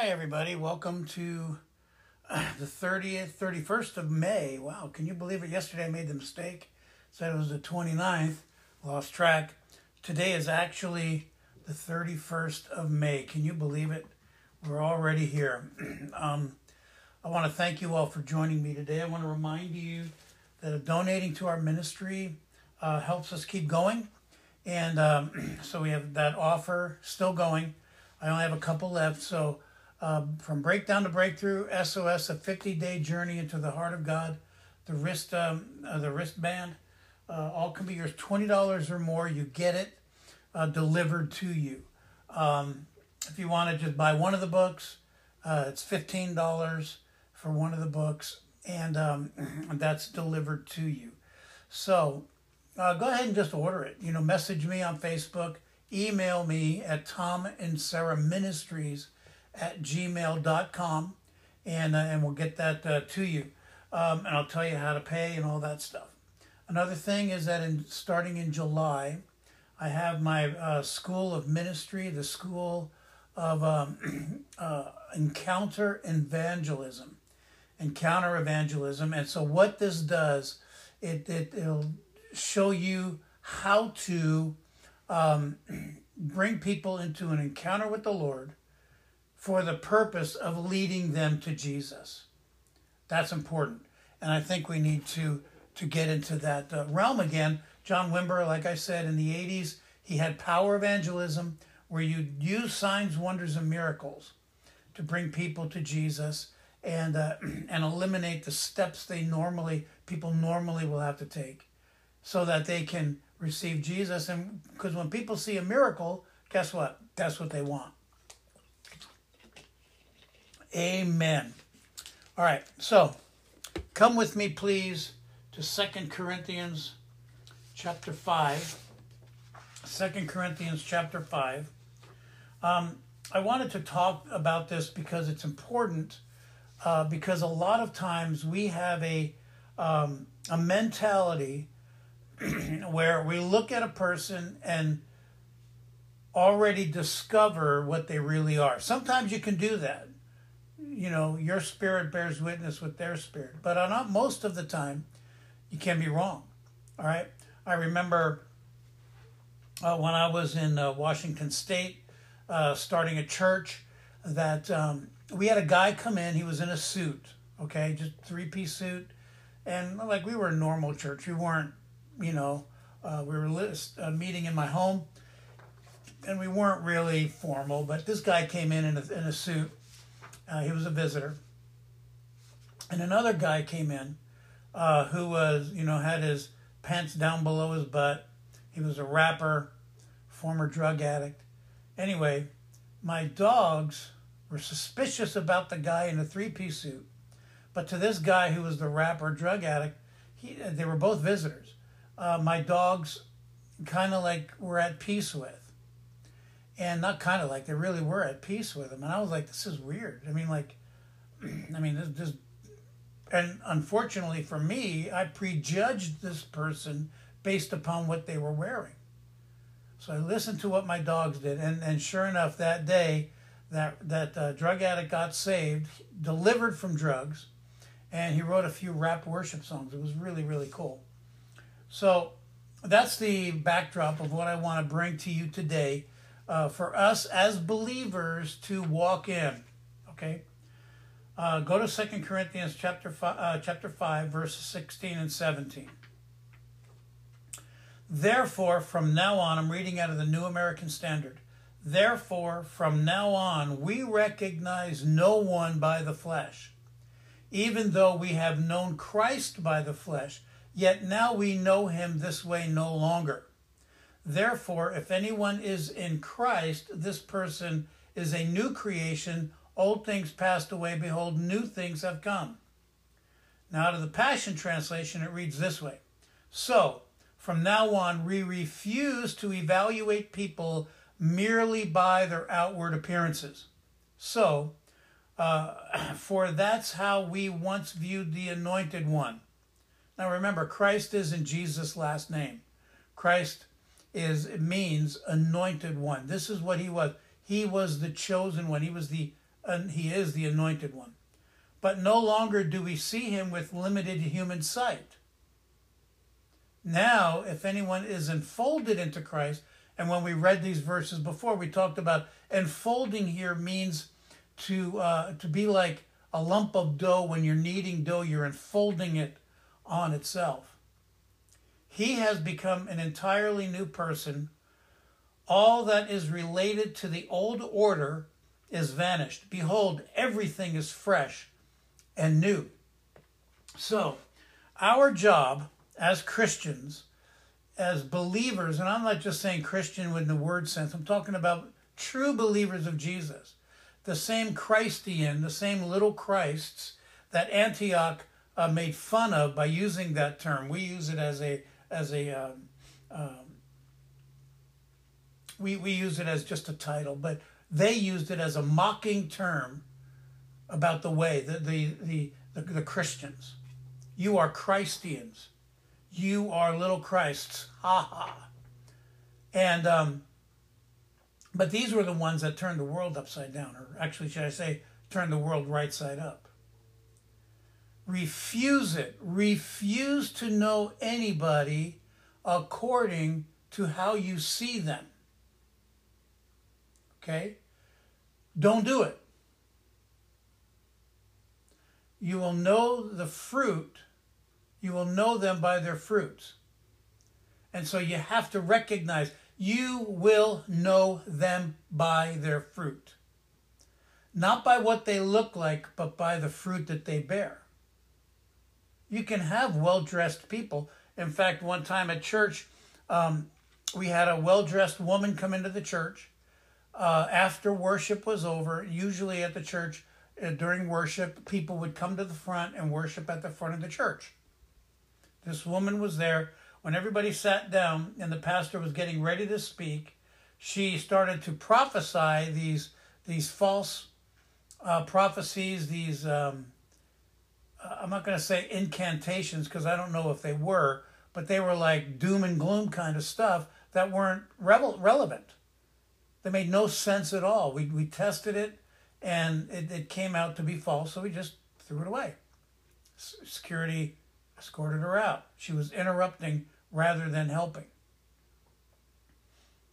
Hi, everybody. Welcome to uh, the 30th, 31st of May. Wow, can you believe it? Yesterday I made the mistake, said it was the 29th, lost track. Today is actually the 31st of May. Can you believe it? We're already here. um, I want to thank you all for joining me today. I want to remind you that donating to our ministry uh, helps us keep going. And um, so we have that offer still going. I only have a couple left. So um, from breakdown to breakthrough, SOS, a 50 day journey into the heart of God, the wrist, um, uh, the wristband, uh, all can be yours. $20 or more, you get it uh, delivered to you. Um, if you want to just buy one of the books, uh, it's $15 for one of the books, and um, that's delivered to you. So uh, go ahead and just order it. You know, message me on Facebook, email me at Tom and Sarah Ministries at gmail.com, and, uh, and we'll get that uh, to you. Um, and I'll tell you how to pay and all that stuff. Another thing is that in starting in July, I have my uh, School of Ministry, the School of um, uh, Encounter Evangelism. Encounter Evangelism. And so, what this does, it, it, it'll show you how to um, bring people into an encounter with the Lord for the purpose of leading them to Jesus. That's important. And I think we need to, to get into that uh, realm again. John Wimber, like I said, in the 80s, he had power evangelism where you use signs, wonders, and miracles to bring people to Jesus and uh, and eliminate the steps they normally people normally will have to take so that they can receive Jesus and because when people see a miracle guess what that's what they want amen all right so come with me please to Second Corinthians chapter 5 Second Corinthians chapter 5 um, I wanted to talk about this because it's important uh, because a lot of times we have a um, a mentality where we look at a person and already discover what they really are. Sometimes you can do that. You know, your spirit bears witness with their spirit, but not most of the time, you can be wrong. All right. I remember uh, when I was in uh, Washington State, uh, starting a church, that um, we had a guy come in. He was in a suit, okay, just three piece suit, and like we were a normal church. We weren't, you know, uh, we were list, meeting in my home, and we weren't really formal. But this guy came in in a, in a suit. Uh, he was a visitor, and another guy came in uh, who was, you know, had his pants down below his butt. He was a rapper, former drug addict. Anyway, my dogs were suspicious about the guy in the three piece suit. But to this guy who was the rapper drug addict, he, they were both visitors. Uh, my dogs kind of like were at peace with. And not kind of like, they really were at peace with him. And I was like, this is weird. I mean, like, I mean, this, this and unfortunately for me, I prejudged this person based upon what they were wearing. So I listened to what my dogs did, and, and sure enough, that day, that that uh, drug addict got saved, delivered from drugs, and he wrote a few rap worship songs. It was really really cool. So that's the backdrop of what I want to bring to you today, uh, for us as believers to walk in. Okay, uh, go to Second Corinthians chapter five, uh, chapter five, verses sixteen and seventeen. Therefore, from now on, I'm reading out of the New American Standard. Therefore, from now on, we recognize no one by the flesh. Even though we have known Christ by the flesh, yet now we know him this way no longer. Therefore, if anyone is in Christ, this person is a new creation. Old things passed away. Behold, new things have come. Now, out of the Passion Translation, it reads this way So, from now on, we refuse to evaluate people merely by their outward appearances. So, uh, for that's how we once viewed the anointed one. Now remember, Christ isn't Jesus' last name. Christ is it means anointed one. This is what he was. He was the chosen one. He was the and he is the anointed one. But no longer do we see him with limited human sight. Now, if anyone is enfolded into Christ, and when we read these verses before, we talked about enfolding here means to uh, to be like a lump of dough when you're kneading dough, you're enfolding it on itself. He has become an entirely new person. All that is related to the old order is vanished. Behold, everything is fresh and new. So, our job as Christians, as believers, and I'm not just saying Christian in the word sense, I'm talking about true believers of Jesus, the same Christian, the same little Christs that Antioch uh, made fun of by using that term. We use it as a as a um, um, we we use it as just a title, but they used it as a mocking term about the way the the the, the, the Christians. You are Christians. You are little Christs. Ha ha. And um, but these were the ones that turned the world upside down, or actually, should I say, turned the world right side up. Refuse it. Refuse to know anybody according to how you see them. Okay? Don't do it. You will know the fruit, you will know them by their fruits. And so you have to recognize you will know them by their fruit. Not by what they look like, but by the fruit that they bear. You can have well dressed people. In fact, one time at church, um, we had a well dressed woman come into the church. Uh, after worship was over, usually at the church, uh, during worship, people would come to the front and worship at the front of the church. This woman was there. When everybody sat down and the pastor was getting ready to speak, she started to prophesy these these false uh, prophecies, these um, I'm not going to say incantations because I don't know if they were, but they were like doom and gloom kind of stuff that weren't revel- relevant. They made no sense at all. We, we tested it and it, it came out to be false, so we just threw it away. S- security escorted her out. She was interrupting rather than helping.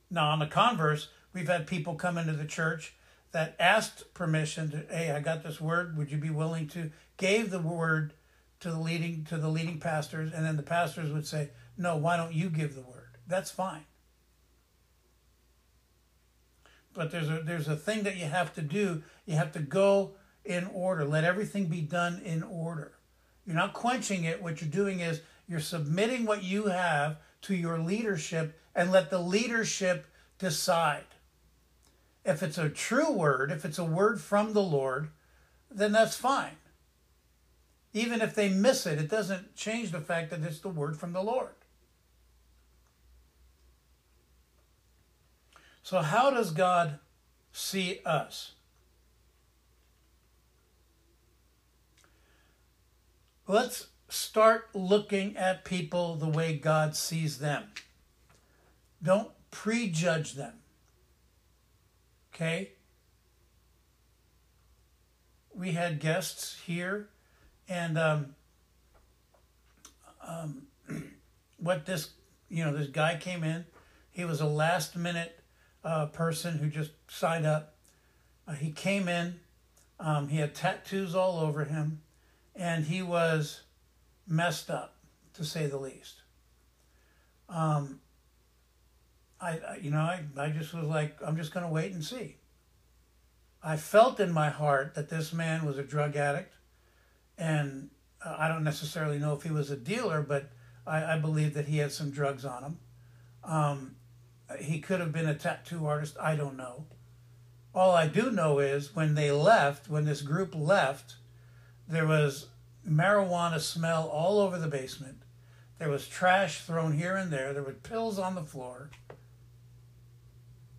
Now, on the converse, we've had people come into the church that asked permission to, hey, I got this word. Would you be willing to? Gave the word to the leading to the leading pastors, and then the pastors would say, no, why don't you give the word? That's fine. But there's a there's a thing that you have to do. You have to go in order. Let everything be done in order. You're not quenching it. What you're doing is you're submitting what you have to your leadership and let the leadership decide. If it's a true word, if it's a word from the Lord, then that's fine. Even if they miss it, it doesn't change the fact that it's the word from the Lord. So, how does God see us? Let's start looking at people the way God sees them. Don't prejudge them. Okay? We had guests here, and um, um, what this, you know, this guy came in. He was a last minute uh, person who just signed up. Uh, he came in, um, he had tattoos all over him, and he was messed up, to say the least. Um, I, I you know, I, I just was like, I'm just going to wait and see. I felt in my heart that this man was a drug addict, and uh, I don't necessarily know if he was a dealer, but I, I believe that he had some drugs on him. Um, he could have been a tattoo artist. I don't know. All I do know is when they left, when this group left, there was marijuana smell all over the basement. There was trash thrown here and there. There were pills on the floor.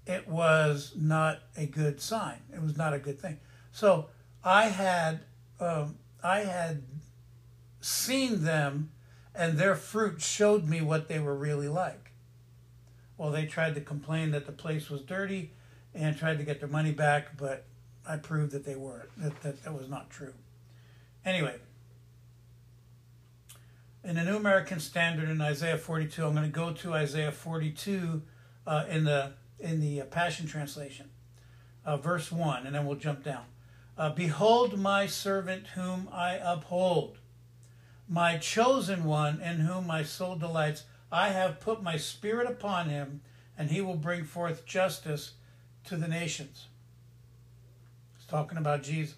It was not a good sign. It was not a good thing. So I had um, I had seen them, and their fruit showed me what they were really like. Well, they tried to complain that the place was dirty, and tried to get their money back, but I proved that they weren't. that that, that was not true. Anyway, in the New American Standard in Isaiah 42, I'm going to go to Isaiah 42 uh, in the in the uh, Passion Translation, uh, verse one, and then we'll jump down. Uh, Behold, my servant whom I uphold, my chosen one in whom my soul delights. I have put my spirit upon him, and he will bring forth justice to the nations. It's talking about Jesus.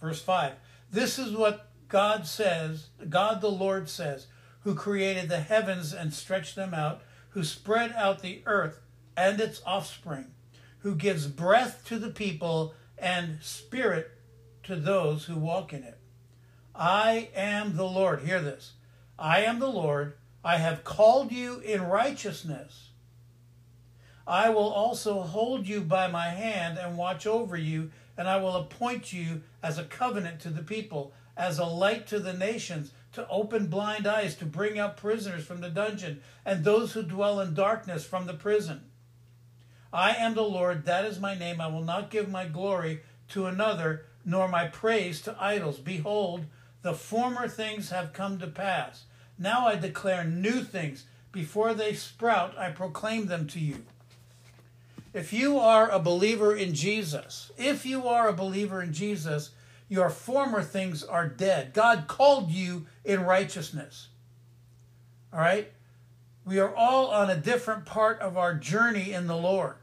Verse 5 This is what God says, God the Lord says, who created the heavens and stretched them out, who spread out the earth and its offspring, who gives breath to the people and spirit to those who walk in it. I am the Lord. Hear this. I am the Lord. I have called you in righteousness. I will also hold you by my hand and watch over you, and I will appoint you as a covenant to the people, as a light to the nations, to open blind eyes, to bring out prisoners from the dungeon, and those who dwell in darkness from the prison. I am the Lord, that is my name. I will not give my glory to another, nor my praise to idols. Behold, the former things have come to pass. Now I declare new things. Before they sprout, I proclaim them to you. If you are a believer in Jesus, if you are a believer in Jesus, your former things are dead. God called you in righteousness. All right? We are all on a different part of our journey in the Lord.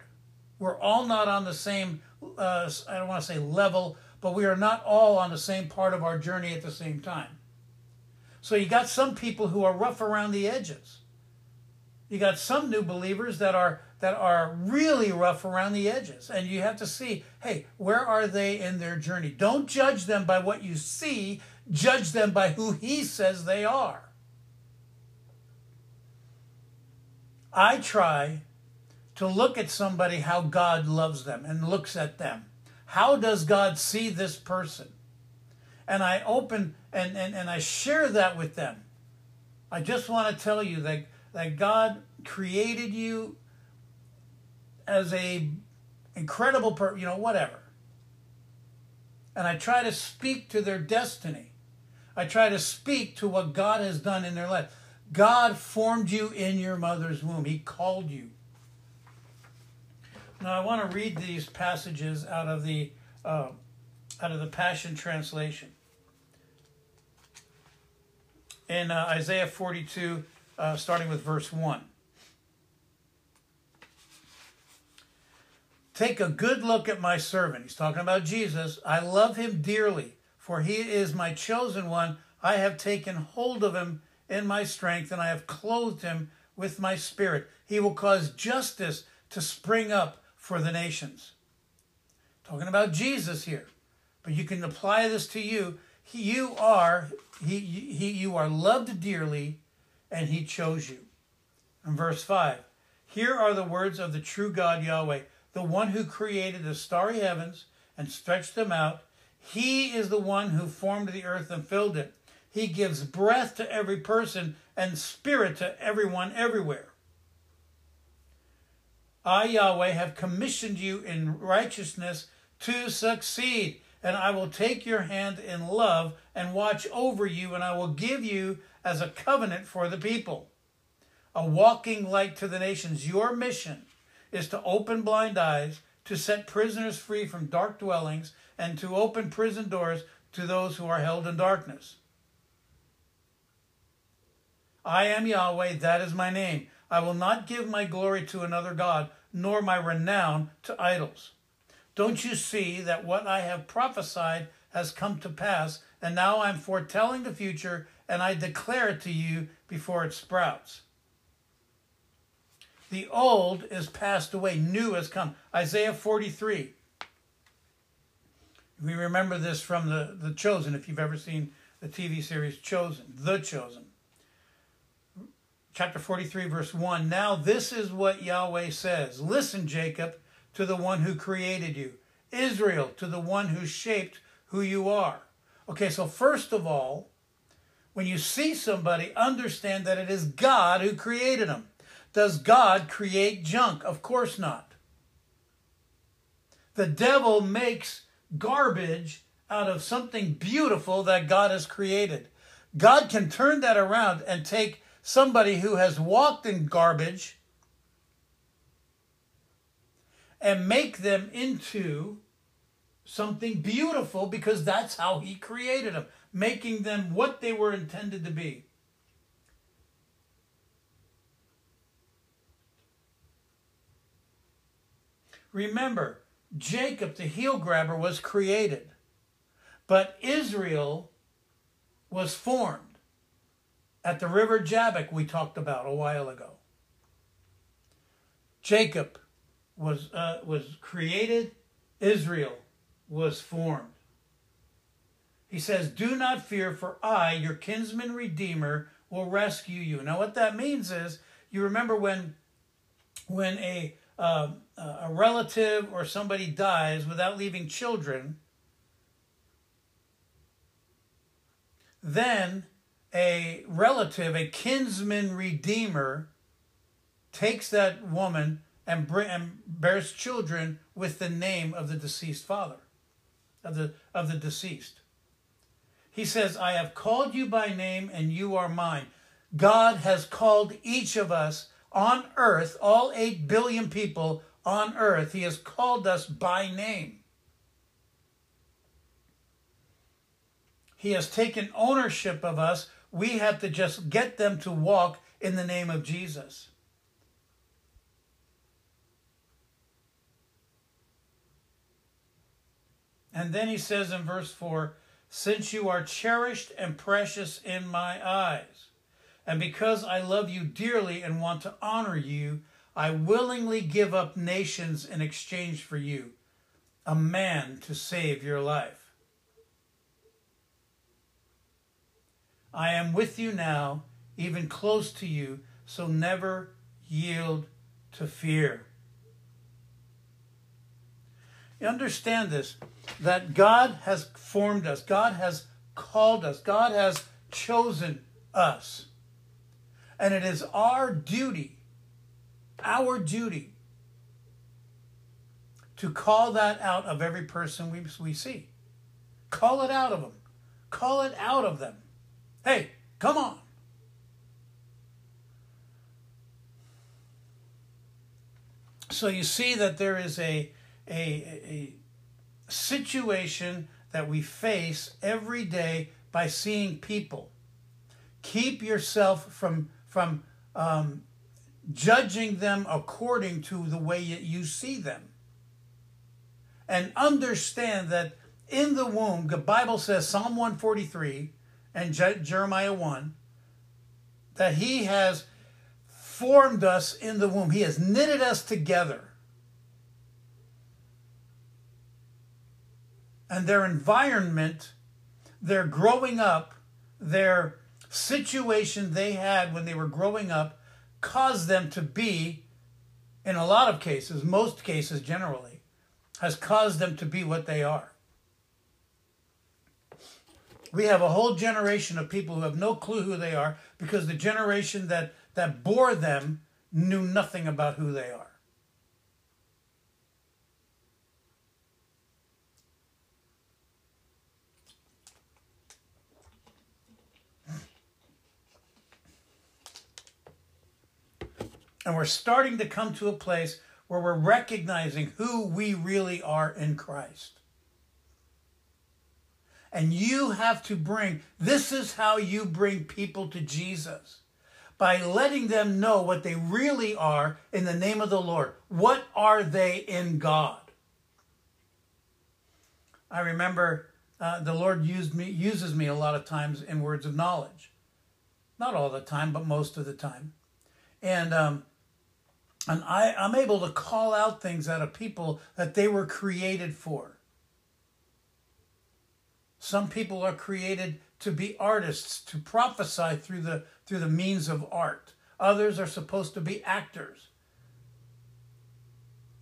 We're all not on the same, uh, I don't want to say level, but we are not all on the same part of our journey at the same time. So you got some people who are rough around the edges. You got some new believers that are that are really rough around the edges. And you have to see, hey, where are they in their journey? Don't judge them by what you see, judge them by who he says they are. I try to look at somebody how God loves them and looks at them. How does God see this person? And I open and, and, and I share that with them. I just want to tell you that, that God created you as a incredible person, you know, whatever. And I try to speak to their destiny. I try to speak to what God has done in their life. God formed you in your mother's womb. He called you. Now I want to read these passages out of the uh, out of the Passion Translation. In uh, Isaiah 42, uh, starting with verse 1. Take a good look at my servant. He's talking about Jesus. I love him dearly, for he is my chosen one. I have taken hold of him in my strength, and I have clothed him with my spirit. He will cause justice to spring up for the nations. Talking about Jesus here. But you can apply this to you. He, you are he, he you are loved dearly and he chose you. In verse 5, here are the words of the true God Yahweh the one who created the starry heavens and stretched them out. He is the one who formed the earth and filled it. He gives breath to every person and spirit to everyone everywhere. I, Yahweh, have commissioned you in righteousness to succeed, and I will take your hand in love and watch over you, and I will give you as a covenant for the people, a walking light to the nations. Your mission is to open blind eyes, to set prisoners free from dark dwellings, and to open prison doors to those who are held in darkness. I am Yahweh, that is my name. I will not give my glory to another God, nor my renown to idols. Don't you see that what I have prophesied has come to pass, and now I'm foretelling the future, and I declare it to you before it sprouts? The old is passed away, new has come. Isaiah 43. We remember this from the, the Chosen, if you've ever seen the TV series Chosen, The Chosen. Chapter 43, verse 1. Now this is what Yahweh says Listen, Jacob, to the one who created you, Israel, to the one who shaped who you are. Okay, so first of all, when you see somebody, understand that it is God who created them. Does God create junk? Of course not. The devil makes garbage out of something beautiful that God has created. God can turn that around and take somebody who has walked in garbage and make them into something beautiful because that's how he created them, making them what they were intended to be. Remember, Jacob, the heel grabber, was created, but Israel was formed at the river Jabbok we talked about a while ago. Jacob was, uh, was created, Israel was formed. He says, Do not fear, for I, your kinsman redeemer, will rescue you. Now, what that means is, you remember when, when a, uh, a relative or somebody dies without leaving children, then a relative, a kinsman redeemer, takes that woman and, bears children with the name of the deceased father, of the, of the deceased. He says, I have called you by name and you are mine. God has called each of us on earth, all 8 billion people on earth, He has called us by name. He has taken ownership of us. We have to just get them to walk in the name of Jesus. And then he says in verse 4 Since you are cherished and precious in my eyes, and because I love you dearly and want to honor you, I willingly give up nations in exchange for you, a man to save your life. I am with you now, even close to you, so never yield to fear. You understand this that God has formed us, God has called us, God has chosen us. And it is our duty, our duty, to call that out of every person we, we see. Call it out of them. Call it out of them. Hey, come on. So you see that there is a, a, a situation that we face every day by seeing people. Keep yourself from, from um, judging them according to the way you see them. And understand that in the womb, the Bible says, Psalm 143, and Jeremiah 1 that he has formed us in the womb. He has knitted us together. And their environment, their growing up, their situation they had when they were growing up caused them to be, in a lot of cases, most cases generally, has caused them to be what they are. We have a whole generation of people who have no clue who they are because the generation that, that bore them knew nothing about who they are. And we're starting to come to a place where we're recognizing who we really are in Christ. And you have to bring, this is how you bring people to Jesus by letting them know what they really are in the name of the Lord. What are they in God? I remember uh, the Lord used me, uses me a lot of times in words of knowledge. Not all the time, but most of the time. And, um, and I, I'm able to call out things out of people that they were created for. Some people are created to be artists, to prophesy through the, through the means of art. Others are supposed to be actors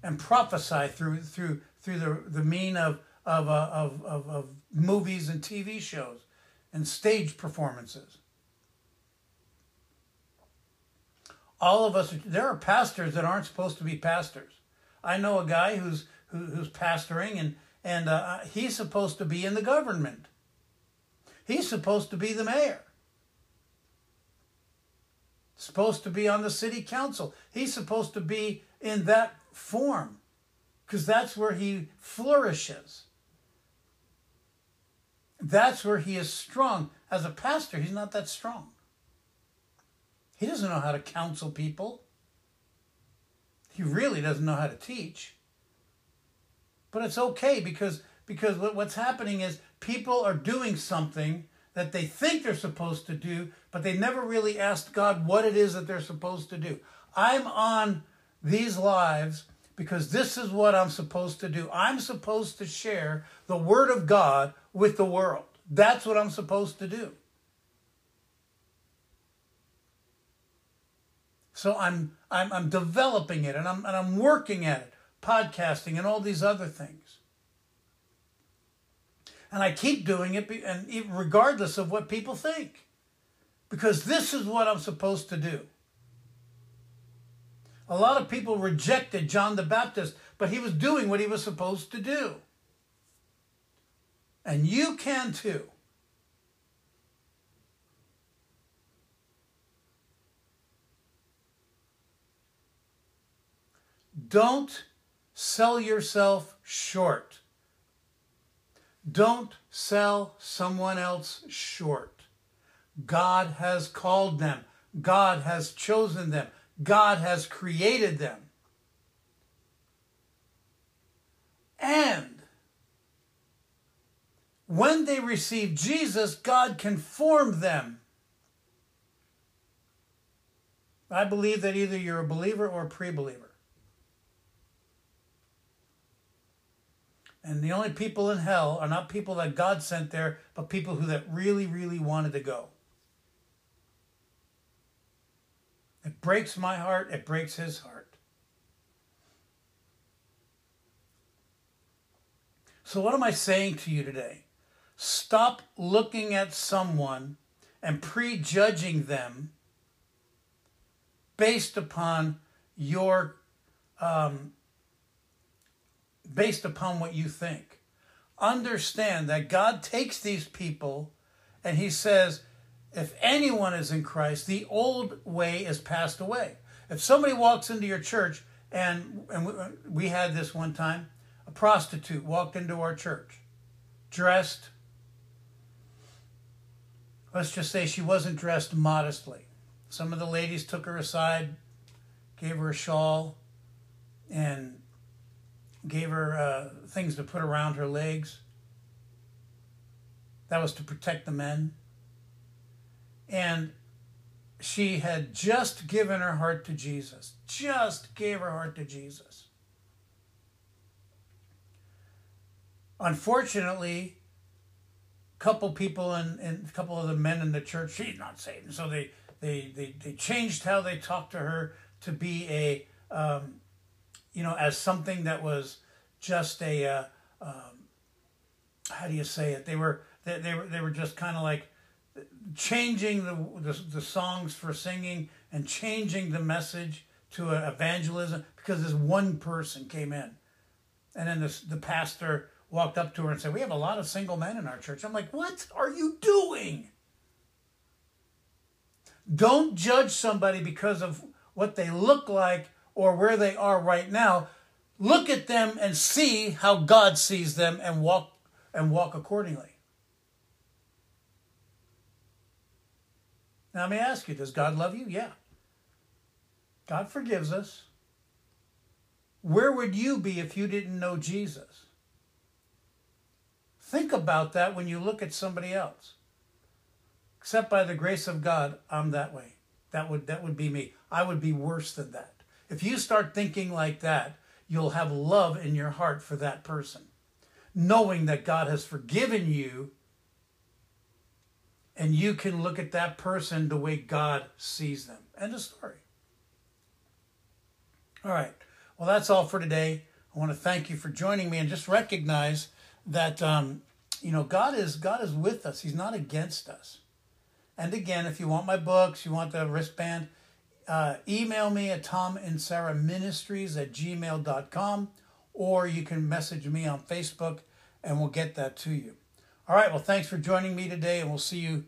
and prophesy through, through, through the, the mean of, of, uh, of, of, of movies and TV shows and stage performances. All of us, there are pastors that aren't supposed to be pastors. I know a guy who's who, who's pastoring, and and uh, he's supposed to be in the government. He's supposed to be the mayor. Supposed to be on the city council. He's supposed to be in that form because that's where he flourishes. That's where he is strong. As a pastor, he's not that strong. He doesn't know how to counsel people. He really doesn't know how to teach. But it's okay because because what's happening is people are doing something that they think they're supposed to do, but they never really asked God what it is that they're supposed to do. I'm on these lives because this is what I'm supposed to do. I'm supposed to share the Word of God with the world. That's what I'm supposed to do. So I'm, I'm, I'm developing it and I'm, and I'm working at it, podcasting and all these other things. And I keep doing it, and regardless of what people think, because this is what I'm supposed to do. A lot of people rejected John the Baptist, but he was doing what he was supposed to do. And you can too. Don't sell yourself short. Don't sell someone else short. God has called them. God has chosen them. God has created them. And when they receive Jesus, God conformed them. I believe that either you're a believer or a pre believer. And the only people in hell are not people that God sent there, but people who that really, really wanted to go. It breaks my heart, it breaks his heart. So, what am I saying to you today? Stop looking at someone and prejudging them based upon your um, based upon what you think. Understand that God takes these people and He says, if anyone is in Christ, the old way is passed away. If somebody walks into your church, and, and we, we had this one time, a prostitute walked into our church, dressed, let's just say she wasn't dressed modestly. Some of the ladies took her aside, gave her a shawl, and gave her uh, things to put around her legs. That was to protect the men. And she had just given her heart to Jesus, just gave her heart to Jesus. Unfortunately, a couple people and, a couple of the men in the church, she's not saved. So they, they, they, they changed how they talked to her to be a, um, you know, as something that was just a, uh, um, how do you say it? They were, they, they were, they were just kind of like, changing the, the, the songs for singing and changing the message to evangelism because this one person came in. And then this, the pastor walked up to her and said, We have a lot of single men in our church. I'm like, What are you doing? Don't judge somebody because of what they look like or where they are right now. Look at them and see how God sees them and walk and walk accordingly. Now, let me ask you does God love you? Yeah. God forgives us. Where would you be if you didn't know Jesus? Think about that when you look at somebody else. Except by the grace of God, I'm that way. That would that would be me. I would be worse than that. If you start thinking like that, you'll have love in your heart for that person. Knowing that God has forgiven you and you can look at that person the way God sees them. End of story. All right. Well, that's all for today. I want to thank you for joining me and just recognize that um, you know God is God is with us. He's not against us. And again, if you want my books, you want the wristband, uh, email me at Tom and Sarah Ministries at gmail.com or you can message me on Facebook and we'll get that to you. All right, well, thanks for joining me today, and we'll see you